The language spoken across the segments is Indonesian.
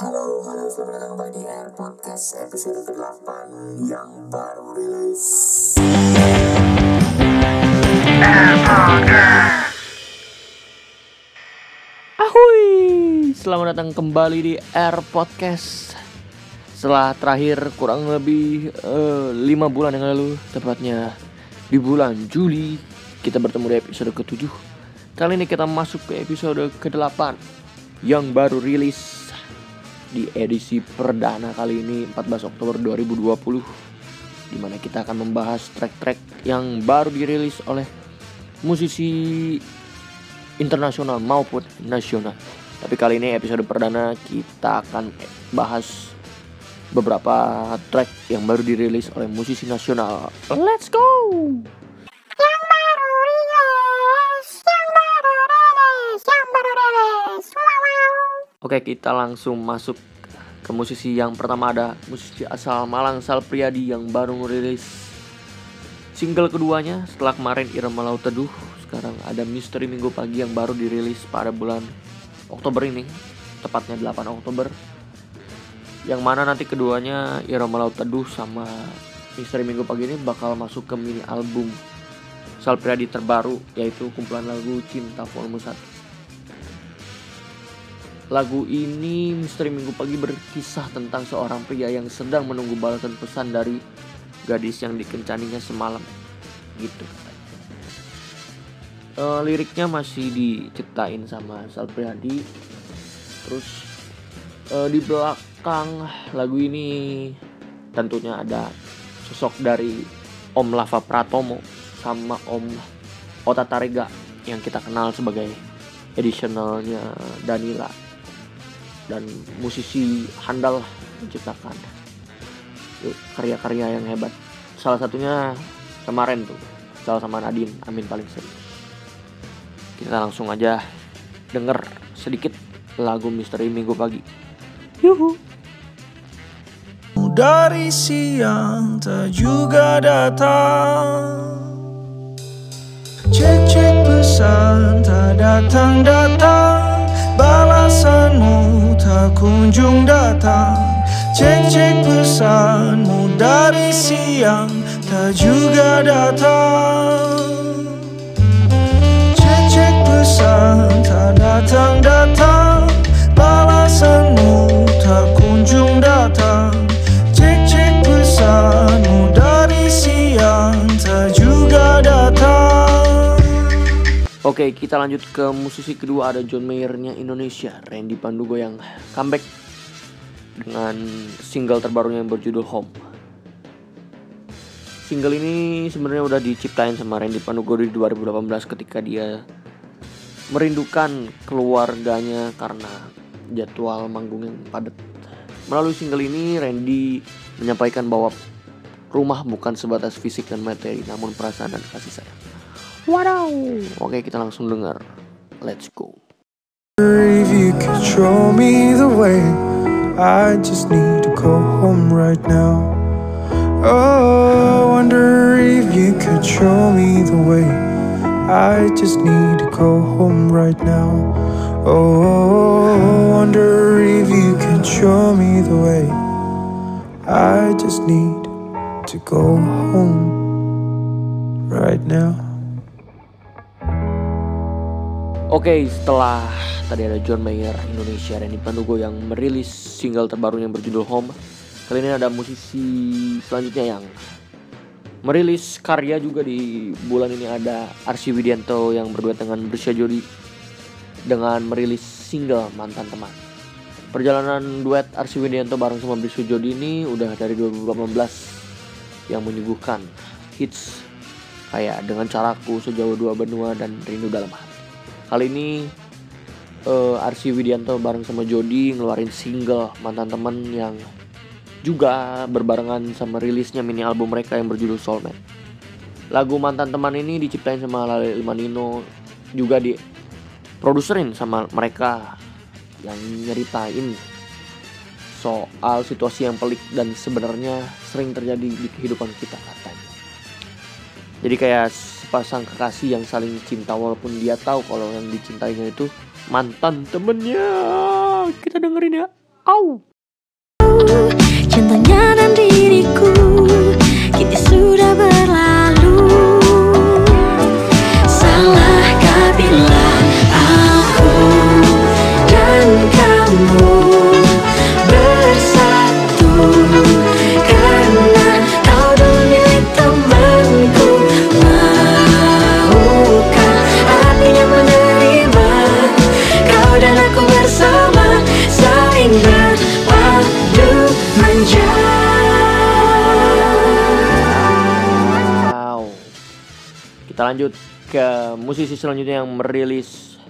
Halo, halo, selamat datang kembali di Air Podcast episode ke-8 yang baru rilis. Ahui, selamat datang kembali di Air Podcast. Setelah terakhir kurang lebih eh, lima bulan yang lalu, tepatnya di bulan Juli, kita bertemu di episode ke-7. Kali ini kita masuk ke episode ke-8 yang baru rilis di edisi perdana kali ini 14 Oktober 2020 di mana kita akan membahas track-track yang baru dirilis oleh musisi internasional maupun nasional. Tapi kali ini episode perdana kita akan bahas beberapa track yang baru dirilis oleh musisi nasional. Let's go! Oke, kita langsung masuk ke musisi yang pertama ada musisi asal Malang Sal Priadi yang baru merilis single keduanya setelah kemarin Irama Laut Teduh. Sekarang ada Misteri Minggu Pagi yang baru dirilis pada bulan Oktober ini, tepatnya 8 Oktober. Yang mana nanti keduanya Irama Laut Teduh sama Misteri Minggu Pagi ini bakal masuk ke mini album Sal Priadi terbaru yaitu kumpulan lagu Cinta Volume 1. Lagu ini Misteri Minggu Pagi berkisah tentang seorang pria yang sedang menunggu balasan pesan dari gadis yang dikencaninya semalam. Gitu. Eh, liriknya masih diciptain sama Sal Priadi. Terus eh, di belakang lagu ini tentunya ada sosok dari Om Lava Pratomo sama Om Ota Tarega yang kita kenal sebagai additionalnya Danila dan musisi handal menciptakan. Karya-karya yang hebat. Salah satunya kemarin tuh salah sama Nadine Amin paling sering. Kita langsung aja denger sedikit lagu Misteri Minggu Pagi. Yuhu. Dari siang tak juga datang. Cek-cek pesan tak datang-datang Balasanmu tak kunjung datang. Cek-cek pesanmu dari siang tak juga datang. Cek-cek pesan tak datang-datang Balasanmu tak kunjung datang. Cek-cek pesanmu Oke, kita lanjut ke musisi kedua ada John Mayer-nya Indonesia, Randy Pandugo yang comeback dengan single terbarunya yang berjudul Home. Single ini sebenarnya udah diciptain sama Randy Pandugo di 2018 ketika dia merindukan keluarganya karena jadwal manggung yang padat. Melalui single ini Randy menyampaikan bahwa rumah bukan sebatas fisik dan materi namun perasaan dan kasih sayang. Wow. Oke, kita langsung dengar. Let's go. If you could show me the way, I just need to go home right now. Oh, wonder if you could show me the way. I just need to go home right now. Oh, wonder if you could show me the way. I just need to go home right now. Oke, setelah tadi ada John Mayer Indonesia Randy Pandugo yang merilis single terbaru yang berjudul Home. Kali ini ada musisi selanjutnya yang merilis karya juga di bulan ini ada Arsi Widianto yang berduet dengan Brisya Jodi dengan merilis single Mantan Teman. Perjalanan duet Arsi Widianto bareng sama Brisya Jodi ini udah dari 2018 yang menyuguhkan hits kayak dengan caraku sejauh dua benua dan rindu dalam hati. Kali ini eh, Arsi Widianto bareng sama Jody ngeluarin single mantan temen yang juga berbarengan sama rilisnya mini album mereka yang berjudul Soulmate. Lagu mantan teman ini diciptain sama Lale Ilmanino juga di produserin sama mereka yang nyeritain soal situasi yang pelik dan sebenarnya sering terjadi di kehidupan kita katanya. Jadi kayak sepasang kekasih yang saling cinta walaupun dia tahu kalau yang dicintainya itu mantan temennya. Kita dengerin ya. Au. Cintanya lanjut ke musisi selanjutnya yang merilis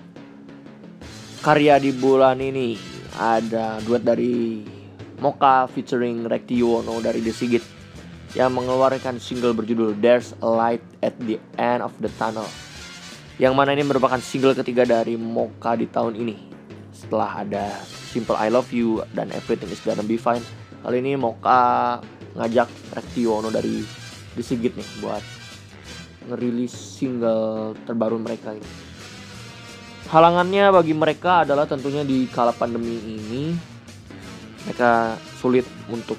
karya di bulan ini. Ada duet dari Moka featuring Rektiwono dari The Sigit yang mengeluarkan single berjudul There's a Light at the End of the Tunnel. Yang mana ini merupakan single ketiga dari Moka di tahun ini. Setelah ada Simple I Love You dan Everything is Gonna Be Fine. Kali ini Moka ngajak Rektiwono dari The Sigit nih buat ngerilis single terbaru mereka ini. Halangannya bagi mereka adalah tentunya di kala pandemi ini mereka sulit untuk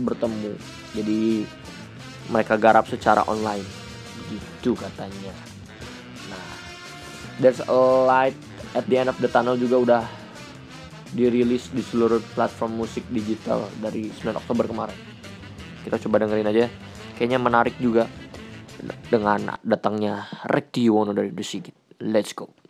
bertemu. Jadi mereka garap secara online gitu katanya. Nah, There's a Light at the End of the Tunnel juga udah dirilis di seluruh platform musik digital dari 9 Oktober kemarin. Kita coba dengerin aja. Kayaknya menarik juga dengan datangnya Rektiwono dari The Sigit. Let's go.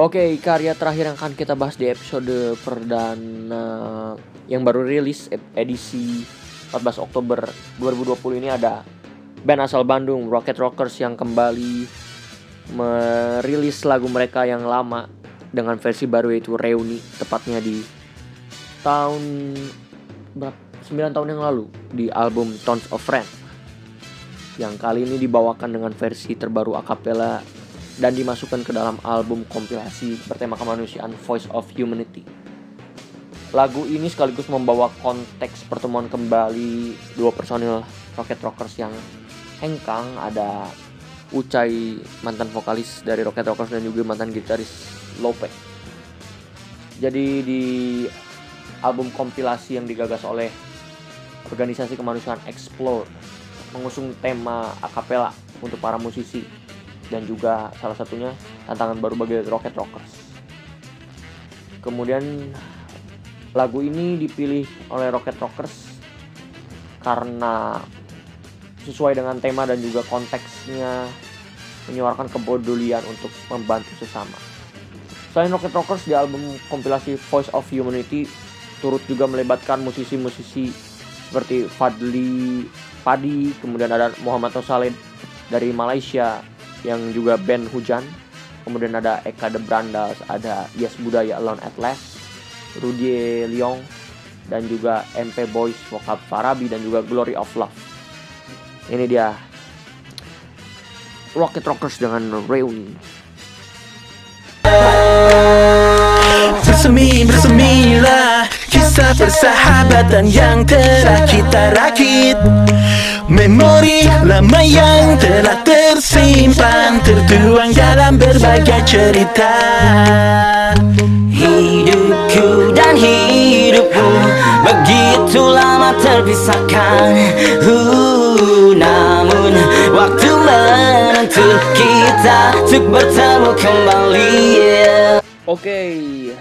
Oke, karya terakhir yang akan kita bahas di episode perdana yang baru rilis ed- edisi 14 Oktober 2020 ini ada band asal Bandung Rocket Rockers yang kembali merilis lagu mereka yang lama dengan versi baru yaitu Reuni tepatnya di tahun berapa 9 tahun yang lalu di album Tons of Friends yang kali ini dibawakan dengan versi terbaru akapela dan dimasukkan ke dalam album kompilasi bertema kemanusiaan Voice of Humanity. Lagu ini sekaligus membawa konteks pertemuan kembali dua personil Rocket Rockers yang hengkang ada Ucai mantan vokalis dari Rocket Rockers dan juga mantan gitaris Lope. Jadi di album kompilasi yang digagas oleh organisasi kemanusiaan Explore mengusung tema akapela untuk para musisi dan juga salah satunya tantangan baru bagi Rocket Rockers. Kemudian lagu ini dipilih oleh Rocket Rockers karena sesuai dengan tema dan juga konteksnya menyuarakan kepedulian untuk membantu sesama. Selain Rocket Rockers di album kompilasi Voice of Humanity turut juga melibatkan musisi-musisi seperti Fadli Padi, kemudian ada Muhammad Nosalid dari Malaysia yang juga band Hujan. Kemudian ada Eka The Brandas, ada Yes Budaya Alone at Last, Rudy Leong, dan juga MP Boys, Vokab Farabi, dan juga Glory of Love. Ini dia Rocket Rockers dengan Reuni. Bersemi bersemilah Kisah persahabatan yang telah kita rakit. Memori lama yang telah tersimpan Tertuang dalam berbagai cerita. Hidupku dan hidupmu Begitu lama terpisahkan. Uh, Namun waktu menentu kita Untuk bertemu kembali yeah. Oke,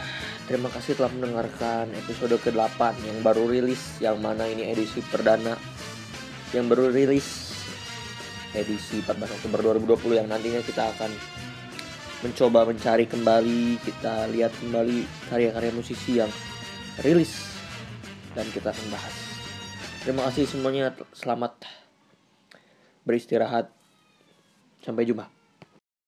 terima kasih telah mendengarkan episode ke-8 yang baru rilis Yang mana ini edisi perdana Yang baru rilis edisi 14 Oktober 2020 Yang nantinya kita akan mencoba mencari kembali Kita lihat kembali karya-karya musisi yang rilis Dan kita akan bahas Terima kasih semuanya. Selamat beristirahat. Sampai jumpa.